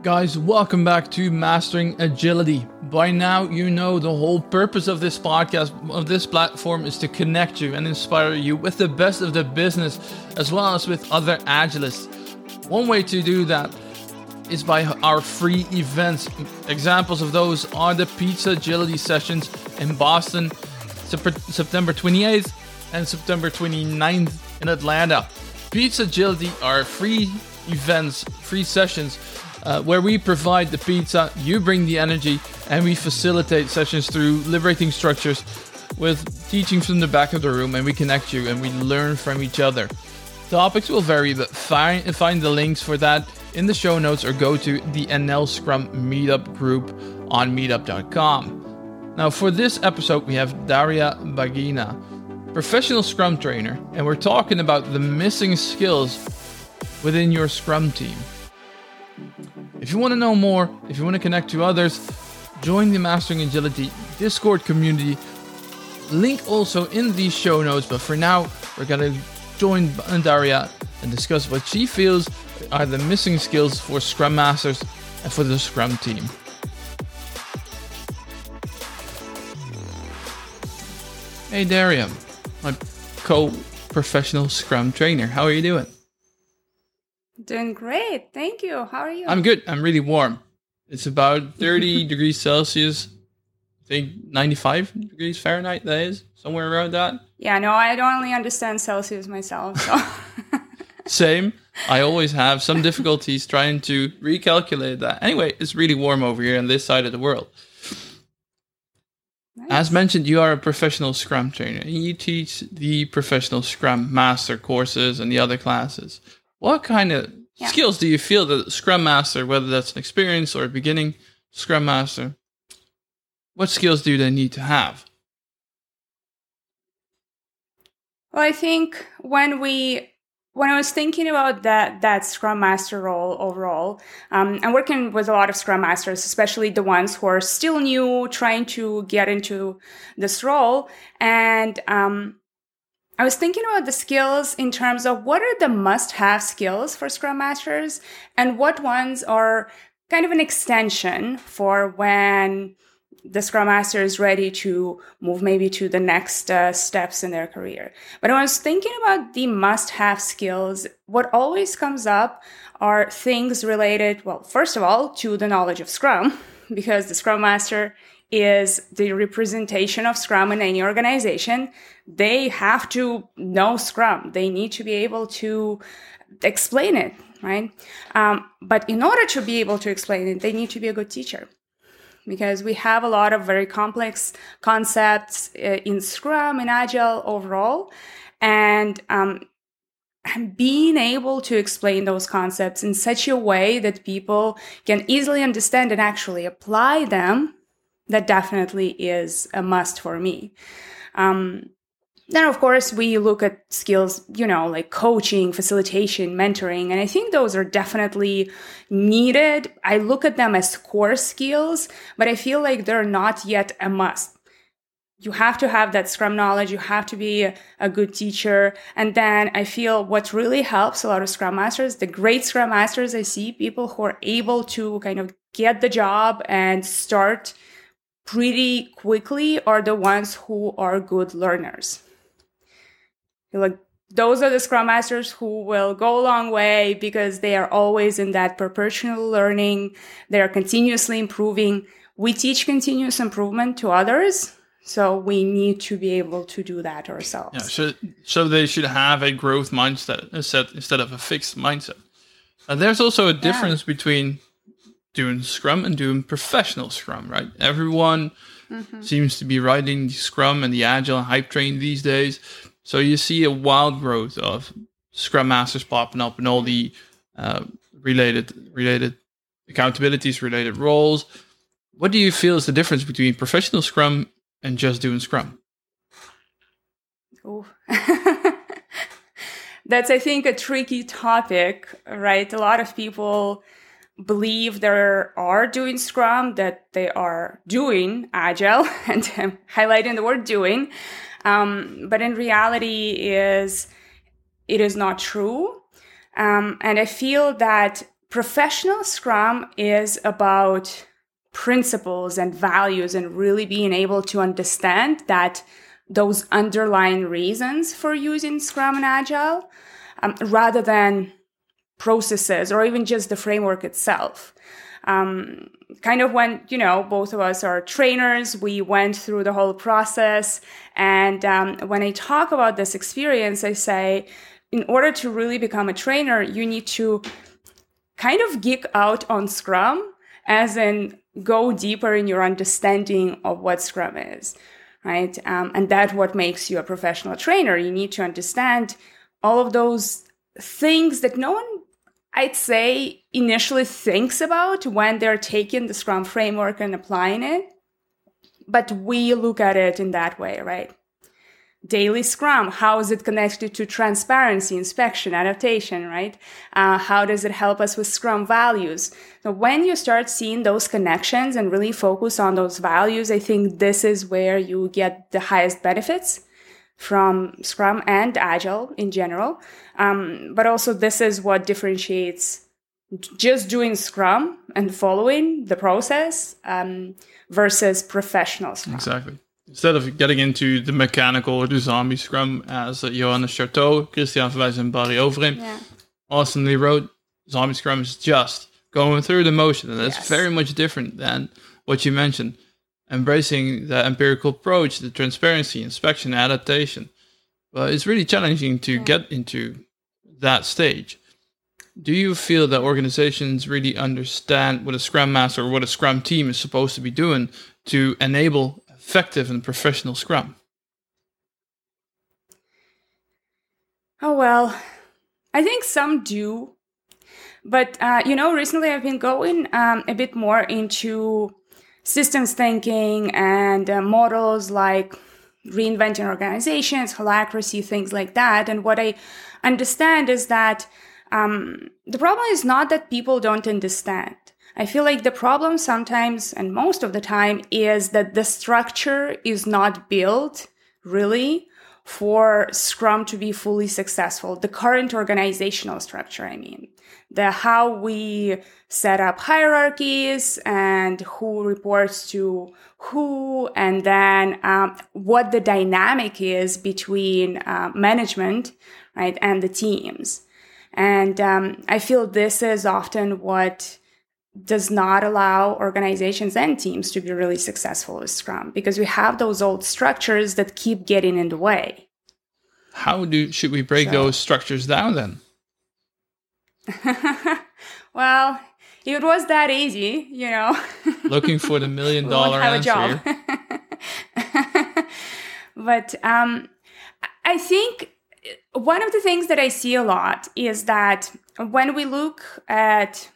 Guys, welcome back to Mastering Agility. By now, you know the whole purpose of this podcast, of this platform, is to connect you and inspire you with the best of the business, as well as with other agilists. One way to do that is by our free events. Examples of those are the Pizza Agility sessions in Boston, September 28th and September 29th in Atlanta. Pizza Agility are free events, free sessions uh, where we provide the pizza, you bring the energy, and we facilitate sessions through liberating structures with teaching from the back of the room, and we connect you and we learn from each other. Topics will vary, but find, find the links for that in the show notes or go to the NL Scrum Meetup group on meetup.com. Now, for this episode, we have Daria Bagina, professional Scrum trainer, and we're talking about the missing skills within your Scrum team. If you want to know more, if you want to connect to others, join the Mastering Agility Discord community. Link also in the show notes. But for now, we're going to join Daria and discuss what she feels are the missing skills for Scrum Masters and for the Scrum team. Hey Daria, my co-professional Scrum trainer. How are you doing? Doing great. Thank you. How are you? I'm good. I'm really warm. It's about 30 degrees Celsius. I think 95 degrees Fahrenheit, that is, somewhere around that. Yeah, no, I don't only understand Celsius myself. So. Same. I always have some difficulties trying to recalculate that. Anyway, it's really warm over here on this side of the world. Nice. As mentioned, you are a professional Scrum trainer and you teach the professional Scrum Master courses and the other classes. What kind of yeah. skills do you feel that Scrum Master, whether that's an experience or a beginning Scrum Master, what skills do they need to have? Well, I think when we when I was thinking about that that Scrum Master role overall, um, I'm working with a lot of Scrum Masters, especially the ones who are still new, trying to get into this role, and um, I was thinking about the skills in terms of what are the must have skills for Scrum Masters and what ones are kind of an extension for when the Scrum Master is ready to move maybe to the next uh, steps in their career. But I was thinking about the must have skills. What always comes up are things related, well, first of all, to the knowledge of Scrum, because the Scrum Master is the representation of Scrum in any organization. They have to know Scrum. They need to be able to explain it, right? Um, but in order to be able to explain it, they need to be a good teacher because we have a lot of very complex concepts uh, in Scrum and Agile overall. And um, being able to explain those concepts in such a way that people can easily understand and actually apply them that definitely is a must for me. Um, then, of course, we look at skills, you know, like coaching, facilitation, mentoring, and I think those are definitely needed. I look at them as core skills, but I feel like they're not yet a must. You have to have that Scrum knowledge. You have to be a, a good teacher. And then I feel what really helps a lot of Scrum Masters, the great Scrum Masters I see, people who are able to kind of get the job and start pretty quickly are the ones who are good learners. Like those are the scrum masters who will go a long way because they are always in that perpetual learning. They are continuously improving. We teach continuous improvement to others. So we need to be able to do that ourselves. Yeah, so, so they should have a growth mindset instead of a fixed mindset. And there's also a difference yeah. between doing Scrum and doing professional Scrum, right? Everyone mm-hmm. seems to be riding the Scrum and the Agile hype train these days. So you see a wild growth of Scrum Masters popping up and all the uh, related related accountabilities, related roles. What do you feel is the difference between professional Scrum and just doing Scrum? Oh. That's, I think, a tricky topic, right? A lot of people believe they are doing Scrum, that they are doing Agile, and I'm highlighting the word doing. Um, but in reality, is it is not true. Um, and I feel that professional Scrum is about principles and values and really being able to understand that those underlying reasons for using Scrum and Agile um, rather than processes or even just the framework itself. Um, kind of when, you know, both of us are trainers, we went through the whole process. And um, when I talk about this experience, I say, in order to really become a trainer, you need to kind of geek out on Scrum, as in go deeper in your understanding of what Scrum is, right? Um, and that's what makes you a professional trainer. You need to understand all of those things that no one, I'd say, initially thinks about when they're taking the Scrum framework and applying it. But we look at it in that way, right? daily scrum how is it connected to transparency inspection adaptation right uh, how does it help us with scrum values so when you start seeing those connections and really focus on those values i think this is where you get the highest benefits from scrum and agile in general um, but also this is what differentiates just doing scrum and following the process um, versus professional scrum exactly instead of getting into the mechanical or the zombie scrum as Johannes Schartau, Christiaan Verwijs and Barry Overeem yeah. awesomely wrote, zombie scrum is just going through the motion. And that's yes. very much different than what you mentioned. Embracing the empirical approach, the transparency, inspection, adaptation. But it's really challenging to get into that stage. Do you feel that organizations really understand what a Scrum Master or what a Scrum team is supposed to be doing to enable effective and professional Scrum? Oh, well, I think some do. But, uh, you know, recently I've been going um, a bit more into systems thinking and uh, models like reinventing organizations, holacracy, things like that. And what I understand is that um, the problem is not that people don't understand. I feel like the problem sometimes and most of the time is that the structure is not built really for Scrum to be fully successful. The current organizational structure, I mean, the how we set up hierarchies and who reports to who, and then um, what the dynamic is between uh, management, right, and the teams. And um, I feel this is often what does not allow organizations and teams to be really successful with Scrum because we have those old structures that keep getting in the way. How do should we break so. those structures down then? well, it was that easy, you know. Looking for the million dollar answer. but um, I think one of the things that I see a lot is that when we look at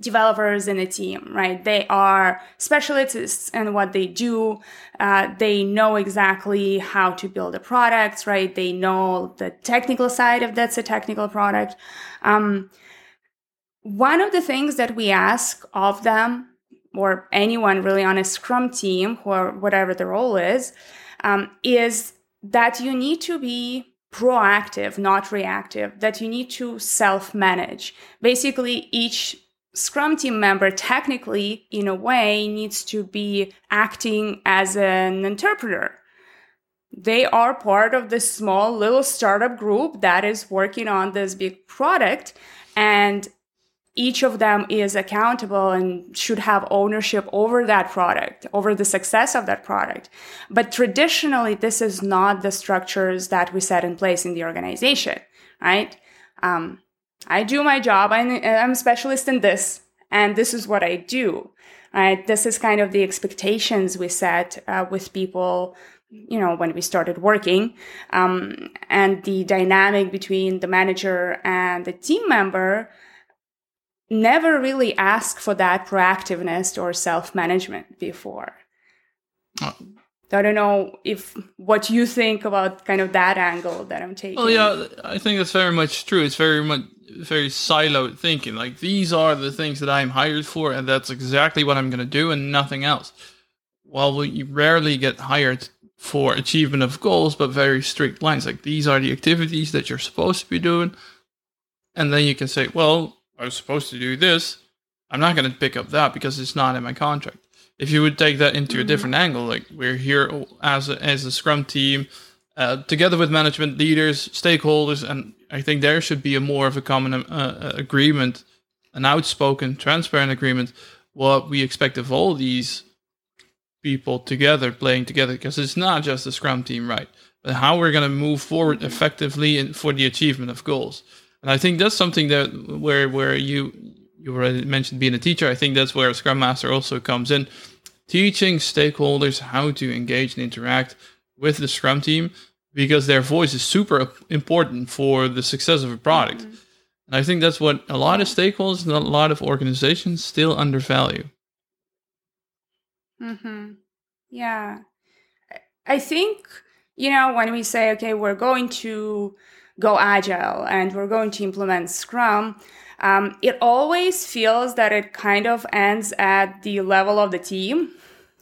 developers in a team, right? They are specialists in what they do. Uh, they know exactly how to build a product, right? They know the technical side of that's a technical product. Um, one of the things that we ask of them, or anyone really on a Scrum team, or whatever the role is, um, is that you need to be proactive, not reactive, that you need to self manage. Basically, each Scrum team member technically, in a way, needs to be acting as an interpreter. They are part of this small little startup group that is working on this big product, and each of them is accountable and should have ownership over that product, over the success of that product. But traditionally, this is not the structures that we set in place in the organization, right? Um, I do my job. I'm, I'm a specialist in this, and this is what I do. Right? This is kind of the expectations we set uh, with people, you know, when we started working, um, and the dynamic between the manager and the team member never really asked for that proactiveness or self management before. Oh. I don't know if what you think about kind of that angle that I'm taking. Well, yeah, I think that's very much true. It's very much very siloed thinking. Like these are the things that I'm hired for, and that's exactly what I'm going to do, and nothing else. While we rarely get hired for achievement of goals, but very strict lines. Like these are the activities that you're supposed to be doing, and then you can say, well, I was supposed to do this. I'm not going to pick up that because it's not in my contract. If you would take that into mm-hmm. a different angle, like we're here as a, as a Scrum team, uh, together with management leaders, stakeholders, and I think there should be a more of a common uh, uh, agreement, an outspoken, transparent agreement, what we expect of all these people together playing together, because it's not just a Scrum team, right? But how we're going to move forward effectively in, for the achievement of goals. And I think that's something that where where you you already mentioned being a teacher. I think that's where Scrum Master also comes in, teaching stakeholders how to engage and interact with the Scrum team because their voice is super important for the success of a product. Mm-hmm. And I think that's what a lot of stakeholders and a lot of organizations still undervalue. Mhm. Yeah. I think you know when we say okay, we're going to go agile and we're going to implement Scrum, um, it always feels that it kind of ends at the level of the team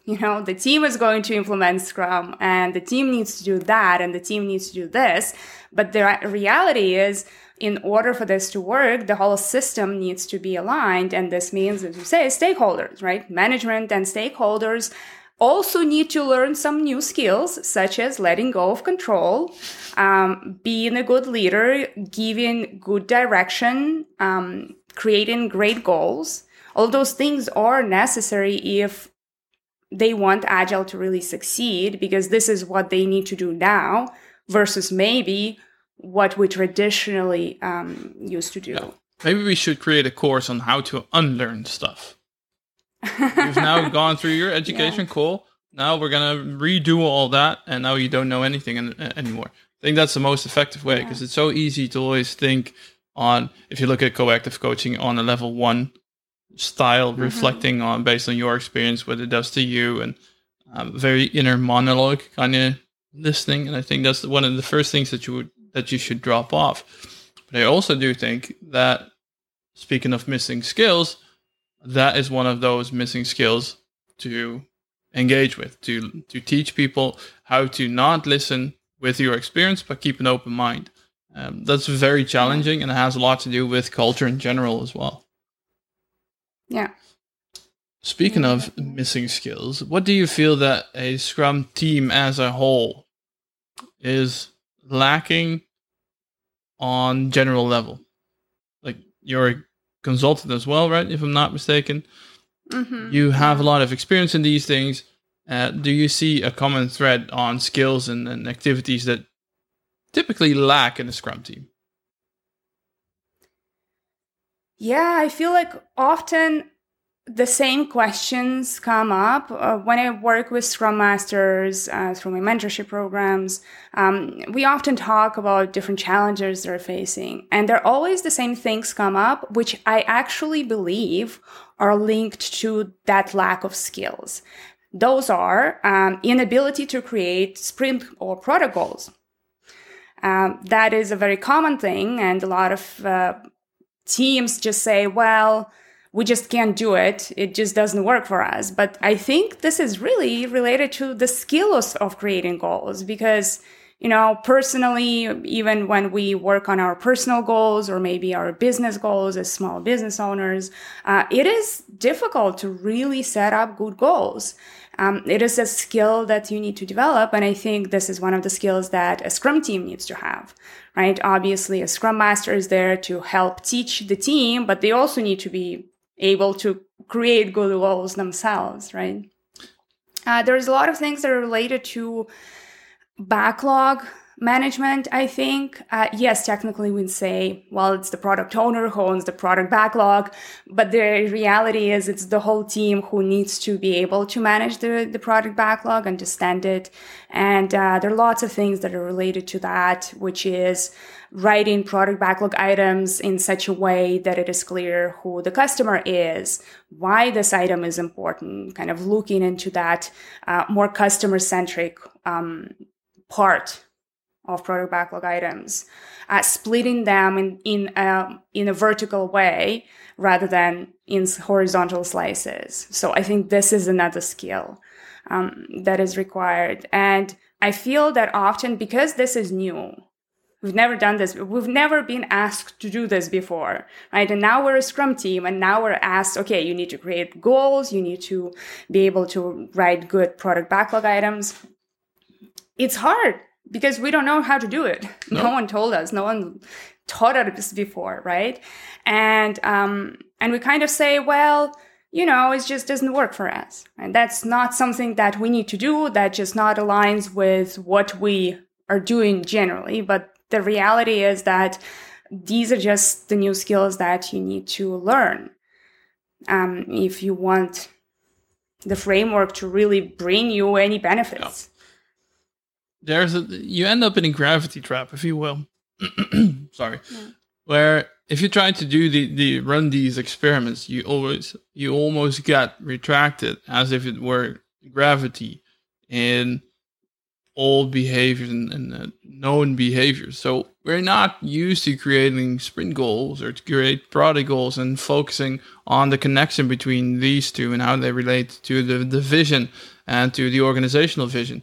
you know, the team is going to implement Scrum and the team needs to do that and the team needs to do this. But the reality is, in order for this to work, the whole system needs to be aligned. And this means, as you say, stakeholders, right? Management and stakeholders also need to learn some new skills, such as letting go of control, um, being a good leader, giving good direction, um, creating great goals. All those things are necessary if they want agile to really succeed because this is what they need to do now versus maybe what we traditionally um, used to do. Yeah. Maybe we should create a course on how to unlearn stuff. You've now gone through your education, yeah. cool. Now we're gonna redo all that, and now you don't know anything anymore. I think that's the most effective way because yeah. it's so easy to always think on. If you look at coactive coaching on a level one, style mm-hmm. reflecting on based on your experience what it does to you and um, very inner monologue kind of listening and i think that's one of the first things that you would that you should drop off. But i also do think that speaking of missing skills that is one of those missing skills to engage with to to teach people how to not listen with your experience but keep an open mind. Um, that's very challenging and it has a lot to do with culture in general as well yeah. Speaking of missing skills, what do you feel that a Scrum team as a whole is lacking on general level? Like you're a consultant as well, right? If I'm not mistaken, mm-hmm. you have a lot of experience in these things. Uh, do you see a common thread on skills and, and activities that typically lack in a Scrum team? Yeah, I feel like often the same questions come up uh, when I work with Scrum Masters uh, through my mentorship programs. Um, we often talk about different challenges they're facing, and they're always the same things come up, which I actually believe are linked to that lack of skills. Those are um, inability to create sprint or product goals. Um, that is a very common thing, and a lot of uh, teams just say, well, we just can't do it. It just doesn't work for us. But I think this is really related to the skills of creating goals because, you know, personally, even when we work on our personal goals or maybe our business goals as small business owners, uh, it is difficult to really set up good goals. Um, it is a skill that you need to develop. And I think this is one of the skills that a Scrum team needs to have, right? Obviously, a Scrum Master is there to help teach the team, but they also need to be able to create good goals themselves, right? Uh, there's a lot of things that are related to backlog management, I think, uh, yes, technically we'd say, well, it's the product owner who owns the product backlog, but the reality is it's the whole team who needs to be able to manage the, the product backlog, understand it. And uh, there are lots of things that are related to that, which is writing product backlog items in such a way that it is clear who the customer is, why this item is important, kind of looking into that uh, more customer centric um, part of product backlog items, uh, splitting them in in a, in a vertical way rather than in horizontal slices. So I think this is another skill um, that is required, and I feel that often because this is new, We've never done this. We've never been asked to do this before, right? And now we're a Scrum team, and now we're asked, okay, you need to create goals, you need to be able to write good product backlog items. It's hard because we don't know how to do it. No, no one told us. No one taught us before, right? And um, and we kind of say, well, you know, it just doesn't work for us. And that's not something that we need to do. That just not aligns with what we are doing generally. But the reality is that these are just the new skills that you need to learn. Um, if you want the framework to really bring you any benefits. There's a, you end up in a gravity trap, if you will. Sorry. Yeah. Where if you try to do the, the run these experiments, you always you almost get retracted as if it were gravity in all behaviors and, and uh, known behaviors. So we're not used to creating sprint goals or to create product goals and focusing on the connection between these two and how they relate to the, the vision and to the organizational vision.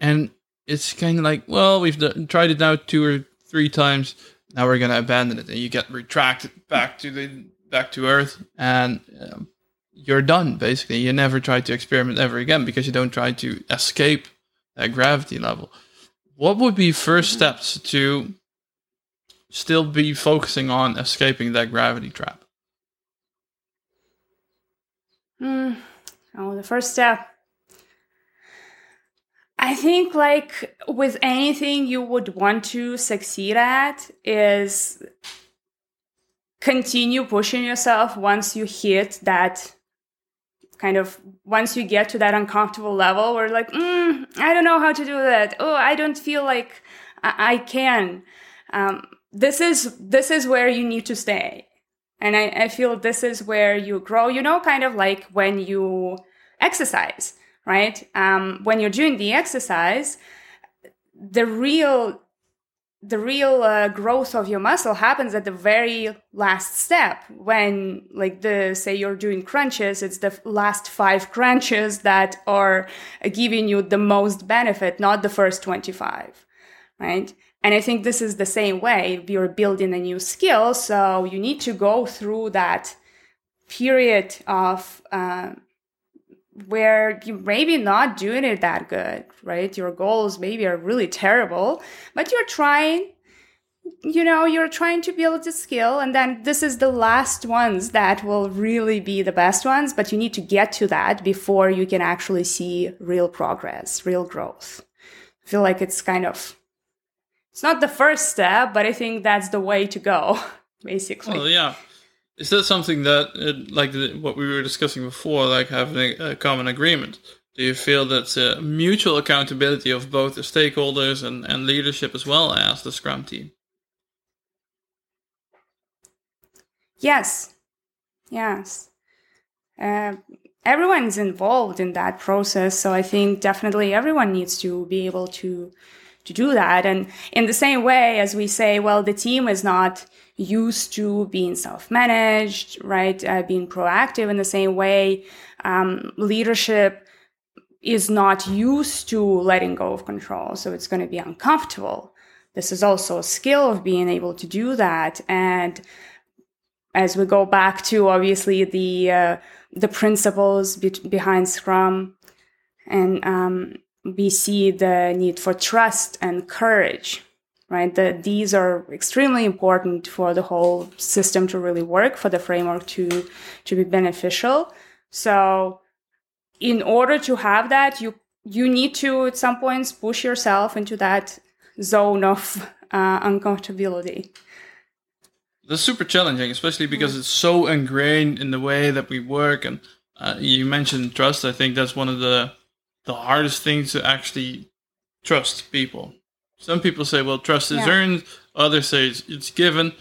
And it's kind of like, well, we've tried it now two or three times now we're gonna abandon it, and you get retracted back to the back to Earth, and um, you're done. Basically, you never try to experiment ever again because you don't try to escape that gravity level. What would be first steps to still be focusing on escaping that gravity trap? Mm. Oh, the first step I think like with anything you would want to succeed at is continue pushing yourself once you hit that kind of once you get to that uncomfortable level where like mm, i don't know how to do that. Oh i don't feel like i, I can. Um, this is this is where you need to stay. And I, I feel this is where you grow you know kind of like when you exercise right? Um, when you're doing the exercise, the real the real uh, growth of your muscle happens at the very last step when like the say you're doing crunches it's the last five crunches that are giving you the most benefit not the first 25 right and i think this is the same way you're building a new skill so you need to go through that period of uh, where you maybe not doing it that good, right? Your goals maybe are really terrible, but you're trying, you know, you're trying to build the skill. And then this is the last ones that will really be the best ones, but you need to get to that before you can actually see real progress, real growth. I feel like it's kind of, it's not the first step, but I think that's the way to go, basically. Well, yeah. Is that something that, uh, like what we were discussing before, like having a, common agreement? Do you feel that's a mutual accountability of both the stakeholders and, and leadership as well as the Scrum team? Yes. Yes. Uh, everyone's involved in that process. So I think definitely everyone needs to be able to to do that. And in the same way as we say, well, the team is not used to being self-managed, right? Uh, being proactive in the same way. Um, leadership is not used to letting go of control. So it's going to be uncomfortable. This is also a skill of being able to do that. And as we go back to obviously the, uh, the principles be- behind Scrum and, um, we see the need for trust and courage right? That these are extremely important for the whole system to really work, for the framework to to be beneficial. So, in order to have that, you you need to at some points push yourself into that zone of uh, uncomfortability. That's super challenging, especially because mm. it's so ingrained in the way that we work. And uh, you mentioned trust. I think that's one of the the hardest thing to actually trust people some people say, well, trust is yeah. earned. Others say it's, it's given.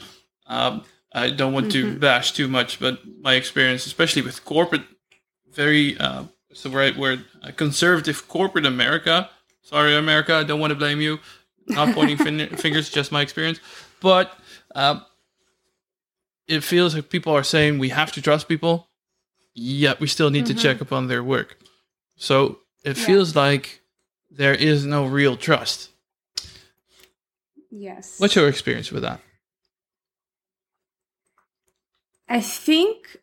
Um, I don't want mm-hmm. to bash too much, but my experience, especially with corporate, very, uh, what's the right word? Uh, conservative corporate America. Sorry, America, I don't want to blame you. Not pointing fin- fingers, just my experience. But uh, it feels like people are saying we have to trust people, yet we still need mm-hmm. to check upon their work. So it yeah. feels like there is no real trust Yes. What's your experience with that? I think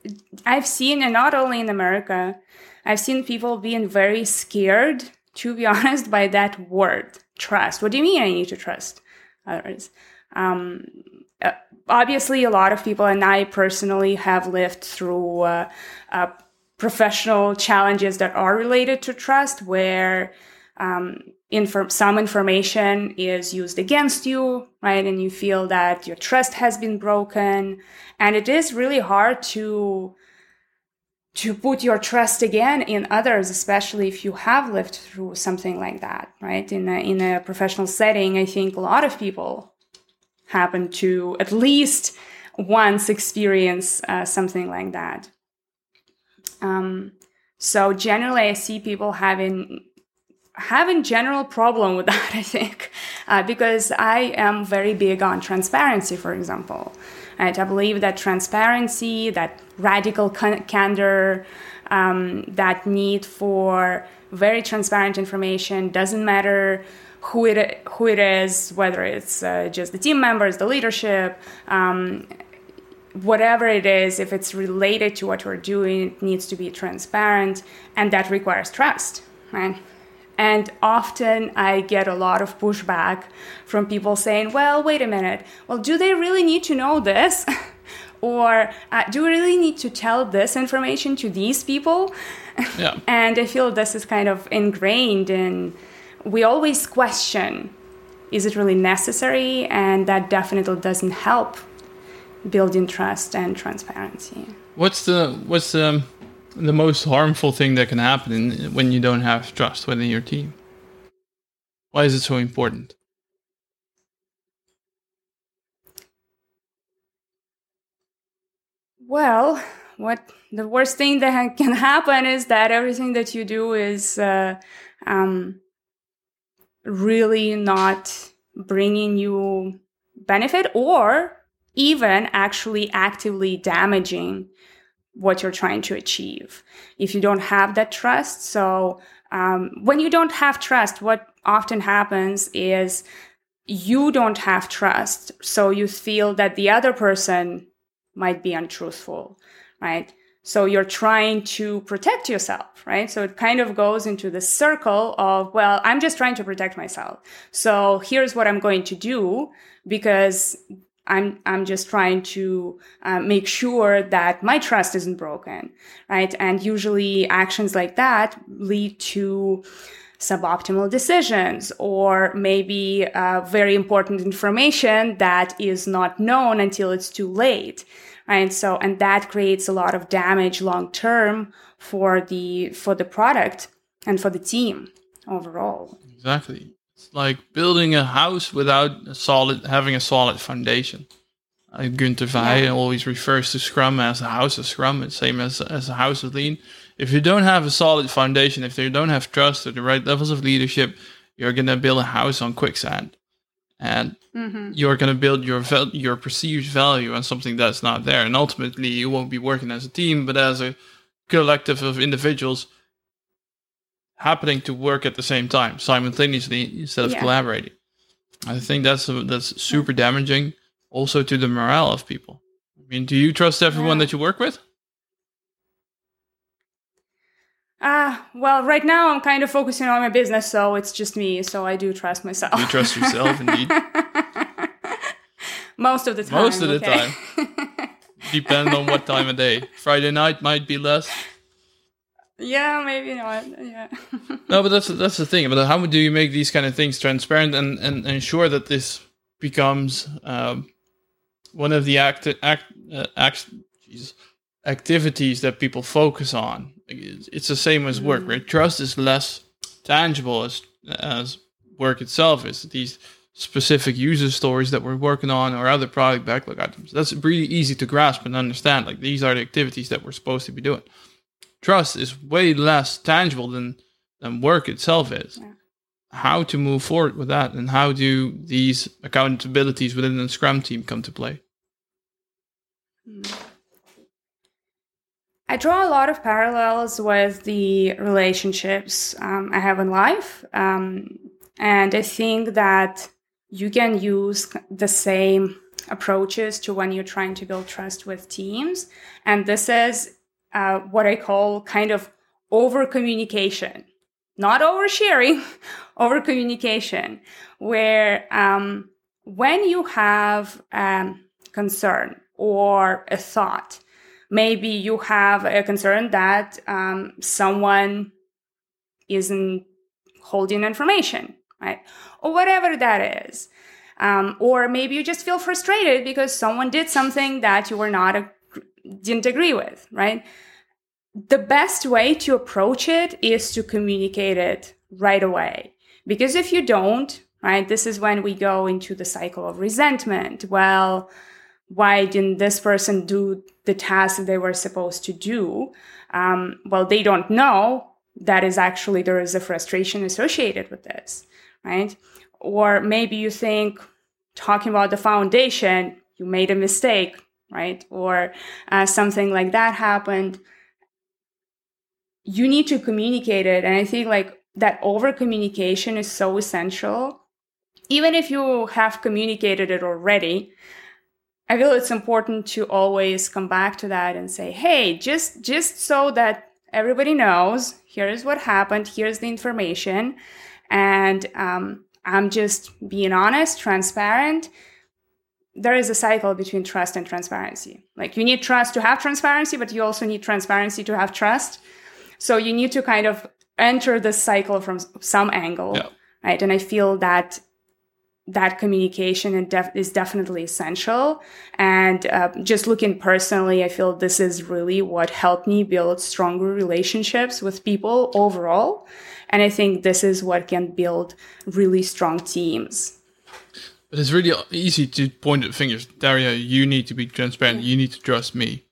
I've seen, and not only in America, I've seen people being very scared, to be honest, by that word, trust. What do you mean I need to trust others? Um, uh, obviously, a lot of people, and I personally have lived through uh, uh, professional challenges that are related to trust, where um, infor- some information is used against you, right? And you feel that your trust has been broken. And it is really hard to to put your trust again in others, especially if you have lived through something like that, right? In a, in a professional setting, I think a lot of people happen to at least once experience uh, something like that. Um, so generally, I see people having having general problem with that i think uh, because i am very big on transparency for example. And i believe that transparency that radical candor um, that need for very transparent information doesn't matter who it who it is whether it's uh, just the team members the leadership um, whatever it is if it's related to what we're doing it needs to be transparent and that requires trust right and often I get a lot of pushback from people saying, well, wait a minute. Well, do they really need to know this? or uh, do we really need to tell this information to these people? Yeah. and I feel this is kind of ingrained in, we always question is it really necessary? And that definitely doesn't help building trust and transparency. What's the, what's the, the most harmful thing that can happen in, when you don't have trust within your team? Why is it so important? Well, what the worst thing that can happen is that everything that you do is uh, um, really not bringing you benefit or even actually actively damaging what you're trying to achieve. If you don't have that trust, so um, when you don't have trust, what often happens is you don't have trust. So you feel that the other person might be untruthful, right? So you're trying to protect yourself, right? So it kind of goes into the circle of, well, I'm just trying to protect myself. So here's what I'm going to do because I'm I'm just trying to uh, make sure that my trust isn't broken, right? And usually actions like that lead to suboptimal decisions or maybe uh, very important information that is not known until it's too late, right? So and that creates a lot of damage long term for the for the product and for the team overall. Exactly. Like building a house without a solid, having a solid foundation. Uh, Gunther Verheyen yeah. always refers to Scrum as a house of Scrum. It's same as as a house of Lean. If you don't have a solid foundation, if you don't have trust or the right levels of leadership, you're gonna build a house on quicksand, and mm-hmm. you're gonna build your your perceived value on something that's not there. And ultimately, you won't be working as a team, but as a collective of individuals happening to work at the same time simultaneously instead of yeah. collaborating. I think that's that's super damaging also to the morale of people. I mean, do you trust everyone yeah. that you work with? Ah, uh, well, right now I'm kind of focusing on my business, so it's just me. So I do trust myself. You trust yourself, indeed. Most of the time. Most of the okay. time. Depends on what time of day. Friday night might be less. Yeah, maybe not. Yeah. no, but that's that's the thing. But how do you make these kind of things transparent and and ensure that this becomes um, one of the act, act, uh, act Jesus, activities that people focus on? It's the same as work, right? Trust is less tangible as as work itself is. These specific user stories that we're working on or other product backlog items. That's really easy to grasp and understand. Like these are the activities that we're supposed to be doing trust is way less tangible than than work itself is. Yeah. How to move forward with that, and how do these accountabilities within the Scrum team come to play? Hmm. I draw a lot of parallels with the relationships um, I have in life, um, and I think that you can use the same approaches to when you're trying to build trust with teams. And this is uh, what I call kind of over communication, not oversharing, over communication, where um, when you have a concern or a thought, maybe you have a concern that um, someone isn't holding information, right? Or whatever that is. Um, or maybe you just feel frustrated because someone did something that you were not didn't agree with, right? The best way to approach it is to communicate it right away. Because if you don't, right, this is when we go into the cycle of resentment. Well, why didn't this person do the task they were supposed to do? Um, well, they don't know that is actually there is a frustration associated with this, right? Or maybe you think talking about the foundation, you made a mistake, right? Or uh, something like that happened. You need to communicate it. And I think like that over communication is so essential. Even if you have communicated it already, I feel it's important to always come back to that and say, hey, just just so that everybody knows, here's what happened, here's the information, and um, I'm just being honest, transparent. There is a cycle between trust and transparency. Like you need trust to have transparency, but you also need transparency to have trust. So you need to kind of enter this cycle from some angle, yeah. right? And I feel that that communication is definitely essential. And uh, just looking personally, I feel this is really what helped me build stronger relationships with people overall. And I think this is what can build really strong teams. But it's really easy to point at fingers. Daria, you need to be transparent. Yeah. You need to trust me.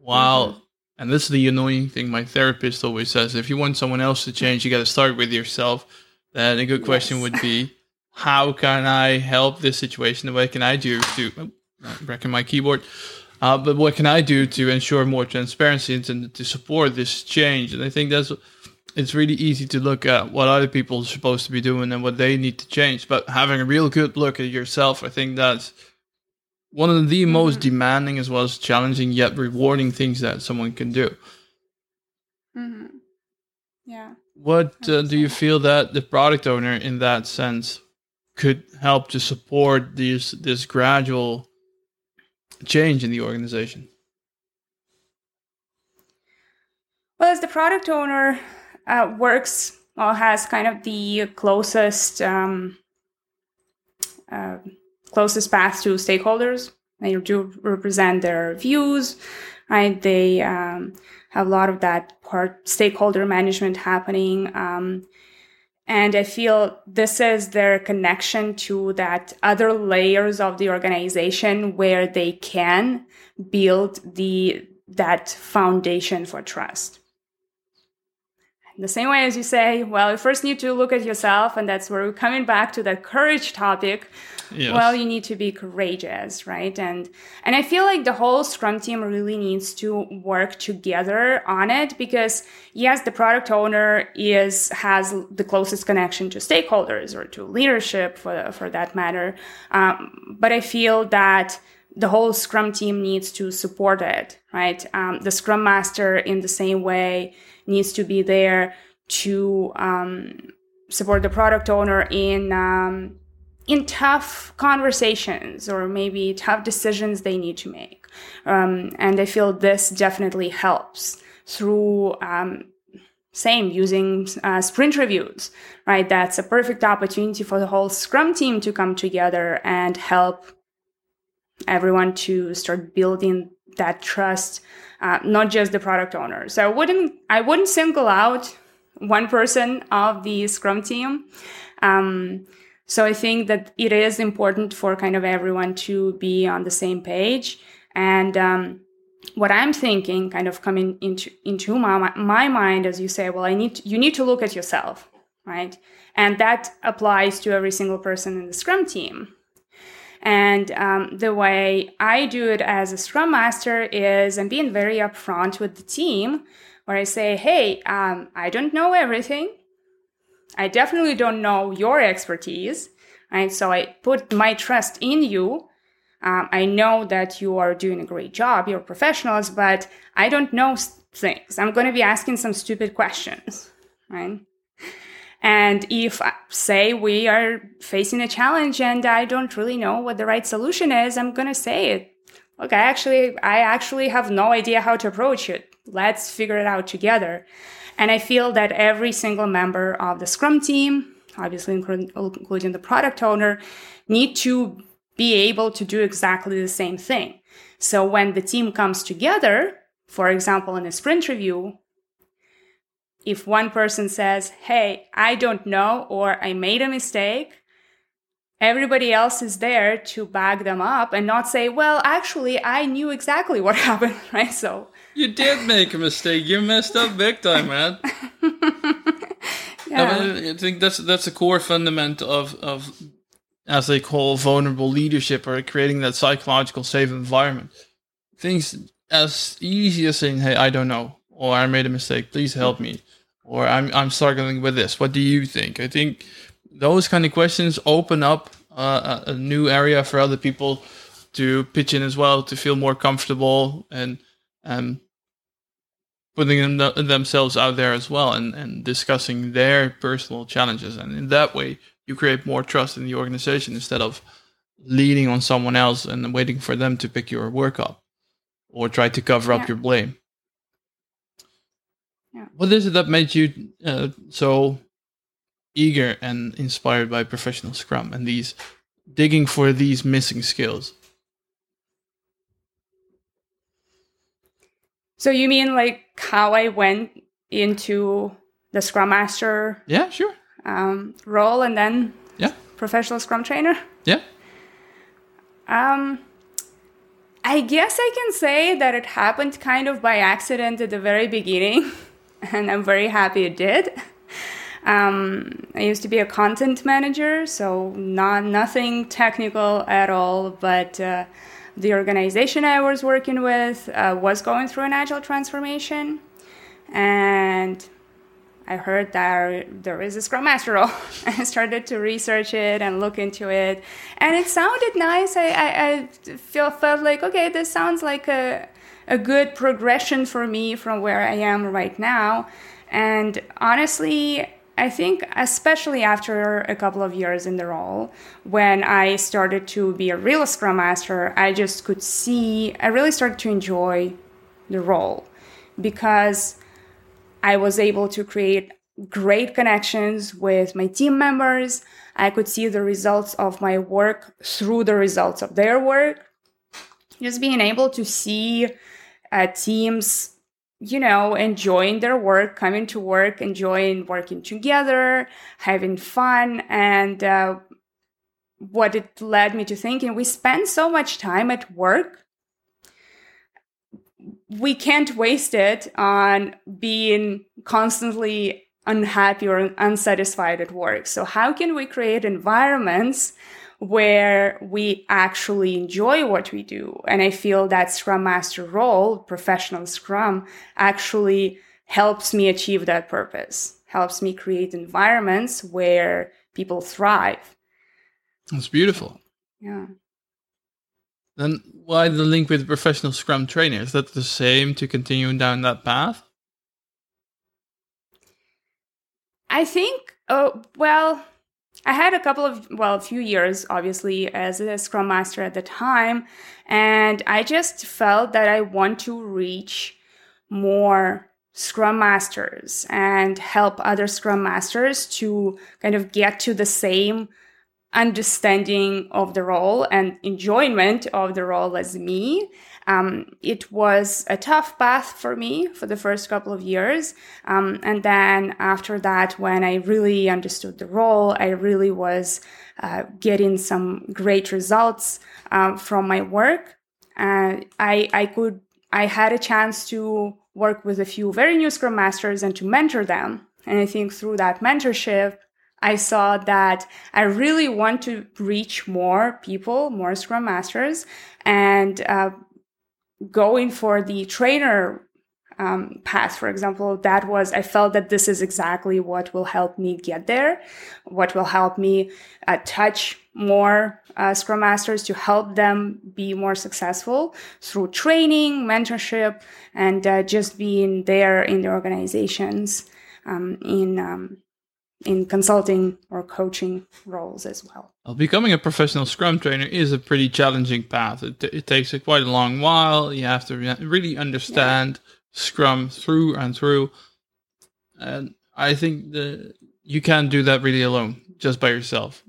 Wow. mm-hmm. and this is the annoying thing my therapist always says if you want someone else to change, you got to start with yourself. Then a good question yes. would be how can I help this situation? What can I do to, oh, wrecking my keyboard. Uh, but what can I do to ensure more transparency and to support this change? And I think that's it's really easy to look at what other people are supposed to be doing and what they need to change. But having a real good look at yourself, I think that's one of the mm-hmm. most demanding as well as challenging yet rewarding things that someone can do. Mm-hmm. Yeah. What uh, do you feel that the product owner in that sense could help to support these this gradual change in the organization? Well, as the product owner, uh, works or has kind of the closest um, uh, closest path to stakeholders. They do represent their views, right? They um, have a lot of that part stakeholder management happening. Um, and I feel this is their connection to that other layers of the organization where they can build the that foundation for trust the same way as you say, well, you first need to look at yourself, and that's where we're coming back to that courage topic. Yes. Well, you need to be courageous, right? And and I feel like the whole Scrum team really needs to work together on it because yes, the product owner is has the closest connection to stakeholders or to leadership for for that matter. Um, but I feel that the whole Scrum team needs to support it, right? Um, the Scrum Master, in the same way, needs to be there to um, support the product owner in um, in tough conversations or maybe tough decisions they need to make. Um, and I feel this definitely helps through um, same using uh, sprint reviews, right? That's a perfect opportunity for the whole Scrum team to come together and help everyone to start building that trust, uh, not just the product owner. So I wouldn't I wouldn't single out one person of the Scrum team. Um, so I think that it is important for kind of everyone to be on the same page. And um, what I'm thinking, kind of coming into into my my mind, as you say, well, I need to, you need to look at yourself, right? And that applies to every single person in the Scrum team. And um, the way I do it as a Scrum Master is I'm being very upfront with the team, where I say, hey, um, I don't know everything. I definitely don't know your expertise, right? So I put my trust in you. Um, I know that you are doing a great job. You're professionals, but I don't know things. I'm going to be asking some stupid questions, right? And if, uh, say, we are facing a challenge and I don't really know what the right solution is, I'm going to say it. Look, I actually, I actually have no idea how to approach it. Let's figure it out together. And I feel that every single member of the Scrum team, obviously including the product owner, need to be able to do exactly the same thing. So when the team comes together, for example, in a sprint review, if one person says, Hey, I don't know, or I made a mistake, everybody else is there to back them up and not say, Well, actually, I knew exactly what happened, right? So you did make a mistake. You messed up big time, man. yeah. I think that's that's a core fundament of of as they call vulnerable leadership or creating that psychological safe environment. Things as easy as saying, "Hey, I don't know," or "I made a mistake. Please help me," or "I'm I'm struggling with this. What do you think?" I think those kind of questions open up uh, a, new area for other people to pitch in as well, to feel more comfortable and um, putting them, themselves out there as well, and and discussing their personal challenges. And in that way, you create more trust in the organization instead of leaning on someone else and waiting for them to pick your work up or try to cover yeah. up your blame. Yeah. What is it that made you uh, so eager and inspired by professional Scrum and these digging for these missing skills? So you mean like how I went into the Scrum Master? Yeah, sure. Um, role and then yeah, professional Scrum trainer. Yeah. Um, I guess I can say that it happened kind of by accident at the very beginning, and I'm very happy it did. Um, I used to be a content manager, so not nothing technical at all, but uh, the organization I was working with uh, was going through an agile transformation, and I heard that there is a Scrum Master role. I started to research it and look into it, and it sounded nice. I, I, I feel, felt like, okay, this sounds like a, a good progression for me from where I am right now. And honestly, I think, especially after a couple of years in the role, when I started to be a real Scrum Master, I just could see, I really started to enjoy the role because I was able to create great connections with my team members. I could see the results of my work through the results of their work. Just being able to see uh, teams, you know, enjoying their work, coming to work, enjoying working together, having fun, and uh, what it led me to thinking we spend so much time at work we can't waste it on being constantly unhappy or unsatisfied at work. So how can we create environments where we actually enjoy what we do? And I feel that Scrum Master role, professional Scrum, actually helps me achieve that purpose, helps me create environments where people thrive. That's beautiful. Yeah. Then why the link with professional Scrum trainer? Is that the same to continue down that path? I think, oh, well, I had a couple of, well, a few years, obviously, as a Scrum Master at the time. And I just felt that I want to reach more Scrum Masters and help other Scrum Masters to kind of get to the same understanding of the role and enjoyment of the role as me. Um, it was a tough path for me for the first couple of years. Um, and then after that, when I really understood the role, I really was uh, getting some great results uh, from my work. Uh, I, I could, I had a chance to work with a few very new Scrum Masters and to mentor them. And I think through that mentorship, I saw that I really want to reach more people, more Scrum Masters, and uh, going for the trainer um, path, for example, that was, I felt that this is exactly what will help me get there, what will help me uh, touch more uh, Scrum Masters to help them be more successful through training, mentorship, and uh, just being there in the organizations um, in um, in consulting or coaching roles as well. well. Becoming a professional Scrum trainer is a pretty challenging path. It, it takes a quite a long while. You have to really understand yeah. Scrum through and through, and I think the you can't do that really alone, just by yourself.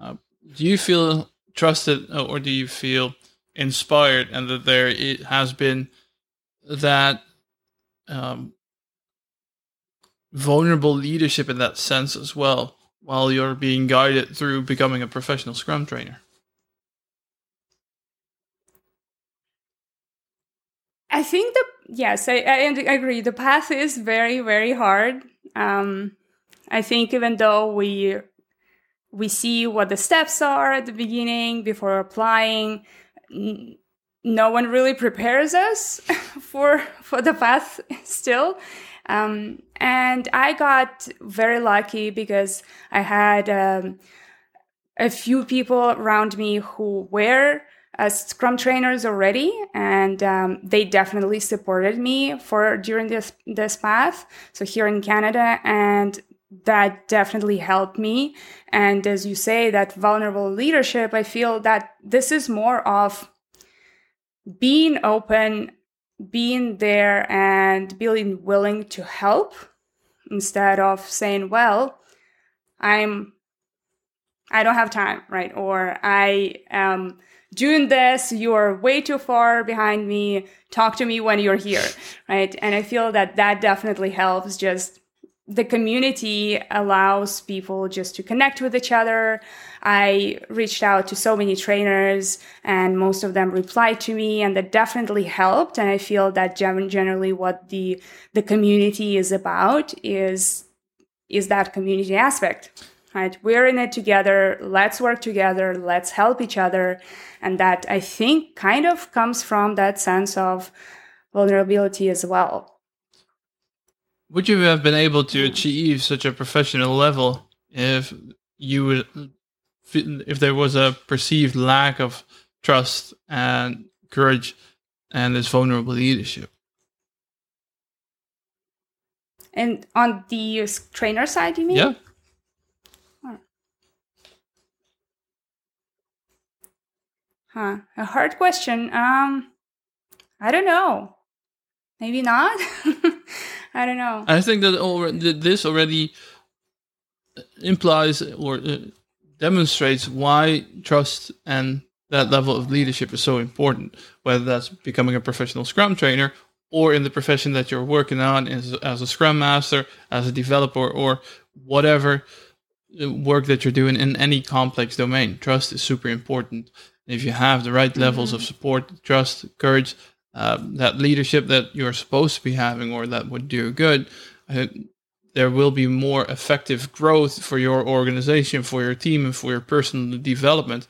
Uh, do you feel trusted, or do you feel inspired, and that there it has been that um, vulnerable leadership in that sense as well while you're being guided through becoming a professional scrum trainer. I think the yes i, I agree. The path is very very hard. Um, i think even though we we see what the steps are at the beginning before applying no one really prepares us for for the path still um, and I got very lucky because I had um, a few people around me who were uh, Scrum trainers already, and um, they definitely supported me for during this this path. So here in Canada, and that definitely helped me. And as you say, that vulnerable leadership, I feel that this is more of being open being there and being willing to help instead of saying, well, I'm, I don't have time, right? Or I am doing this, you're way too far behind me. Talk to me when you're here, right? And I feel that that definitely helps just the community allows people just to connect with each other. I reached out to so many trainers and most of them replied to me and that definitely helped. And I feel that generally what the, the community is about is, is that community aspect, right? We're in it together. Let's work together. Let's help each other. And that I think kind of comes from that sense of vulnerability as well would you have been able to achieve such a professional level if you would if there was a perceived lack of trust and courage and this vulnerable leadership. And on the trainer side you mean? Yeah. Huh a hard question. Um i don't know. Maybe not? I don't know. I think that already, this already implies or uh, demonstrates why trust and that level of leadership is so important, whether that's becoming a professional Scrum trainer or in the profession that you're working on as, as a Scrum Master, as a developer, or whatever uh, work that you're doing in any complex domain. Trust is super important. If you have the right levels mm-hmm. of support, trust, courage, uh, that leadership that you're supposed to be having or that would do good, there will be more effective growth for your organization, for your team, and for your personal development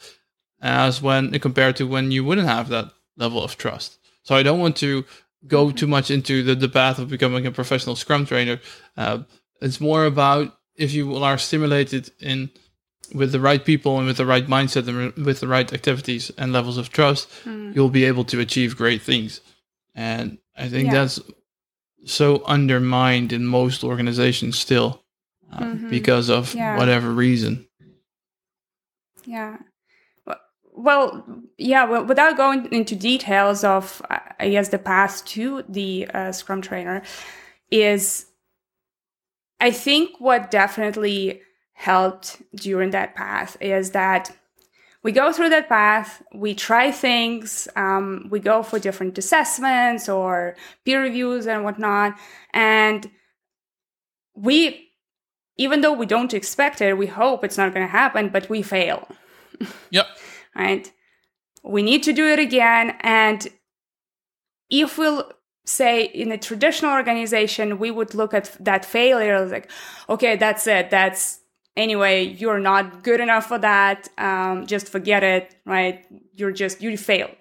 as when compared to when you wouldn't have that level of trust. So I don't want to go too much into the, the path of becoming a professional scrum trainer. Uh, it's more about if you are stimulated in with the right people and with the right mindset and with the right activities and levels of trust, mm. you'll be able to achieve great things. And I think yeah. that's so undermined in most organizations still uh, mm-hmm. because of yeah. whatever reason. Yeah. Well, yeah, well, without going into details of, I guess, the path to the uh, Scrum trainer, is I think what definitely helped during that path is that we go through that path, we try things, um, we go for different assessments or peer reviews and whatnot. And we, even though we don't expect it, we hope it's not going to happen, but we fail. Yep. right? We need to do it again. And if we'll say in a traditional organization, we would look at that failure like, okay, that's it. That's anyway, you're not good enough for that. Um, just forget it, right? You're just, you failed.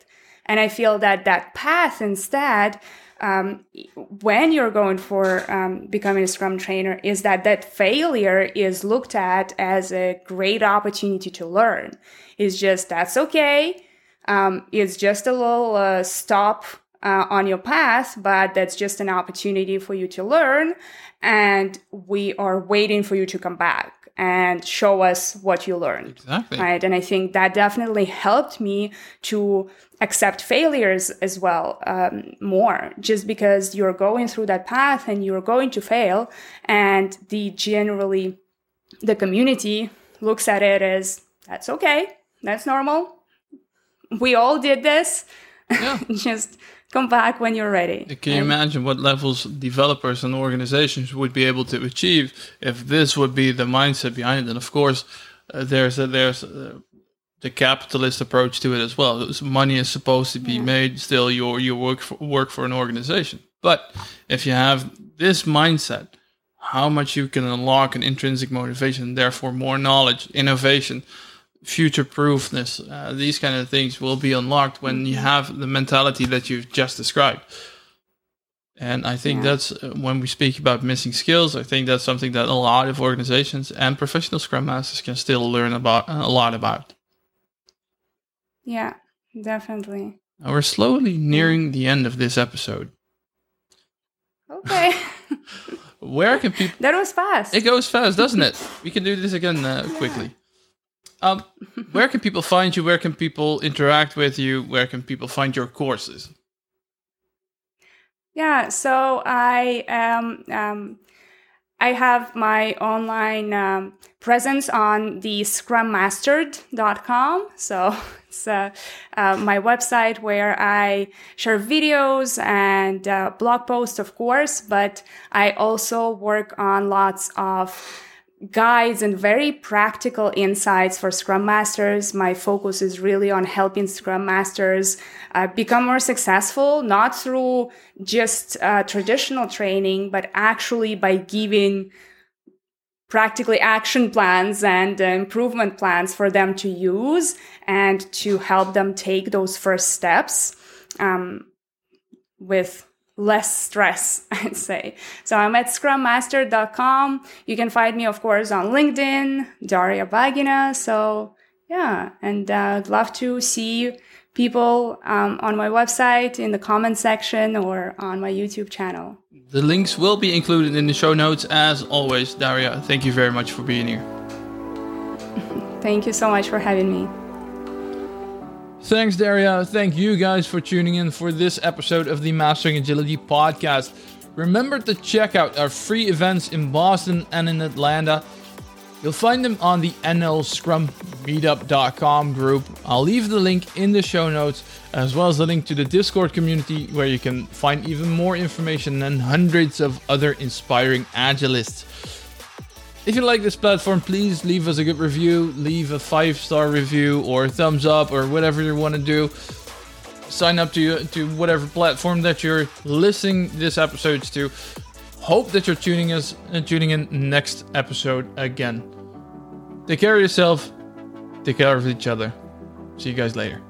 And I feel that that path instead um, when you're going for um, becoming a Scrum trainer is that that failure is looked at as a great opportunity to learn. It's just that's okay. Um, it's just a little uh, stop uh, on your path, but that's just an opportunity for you to learn. And we are waiting for you to come back and show us what you learned. Exactly. Right. And I think that definitely helped me to accept failures as well um, more, just because you're going through that path and you're going to fail. And the generally, the community looks at it as that's okay, that's normal. We all did this. Yeah. just come back when you're ready. Can you imagine what levels developers and organizations would be able to achieve if this would be the mindset behind it? And of course, uh, there's a, there's a, the capitalist approach to it as well. Money is supposed to be yeah. made. Still, you you work for, work for an organization. But if you have this mindset, how much you can unlock an intrinsic motivation, therefore more knowledge, innovation, future proofness, uh, these kind of things will be unlocked when you have the mentality that you've just described. And I think yeah. that's uh, when we speak about missing skills. I think that's something that a lot of organizations and professional scrum masters can still learn about a lot about. Yeah, definitely. Now we're slowly nearing the end of this episode. Okay. Where can people? That was fast. It goes fast, doesn't it? We can do this again uh, yeah. quickly. Um, where can people find you? Where can people interact with you? Where can people find your courses? Yeah, so I am. Um, I have my online um, presence on the scrummastered.com. So it's uh, uh, my website where I share videos and uh, blog posts, of course, but I also work on lots of guides and very practical insights for Scrum Masters. My focus is really on helping Scrum Masters uh, become more successful, not through just uh, traditional training, but actually by giving practically action plans and uh, improvement plans for them to use and to help them take those first steps um, with less stress, I'd say. So I'm at scrummastered.com. You can find me, of course, on LinkedIn, Daria Bagina. So yeah, and uh, I'd love to see people um, on my website in the comment section or on my YouTube channel. The links will be included in the show notes as always. Daria, thank you very much for being here. thank you so much for having me. Thanks, Daria. Thank you guys for tuning in for this episode of the Mastering Agility podcast. Remember to check out our free events in Boston and in Atlanta. You'll find them on the nlscrummeetup.com group. I'll leave the link in the show notes, as well as the link to the Discord community where you can find even more information and hundreds of other inspiring agilists. If you like this platform, please leave us a good review, leave a five star review or thumbs up or whatever you want to do. Sign up to to whatever platform that you're listening this episodes to. Hope that you're tuning us and uh, tuning in next episode again. Take care of yourself. Take care of each other. See you guys later.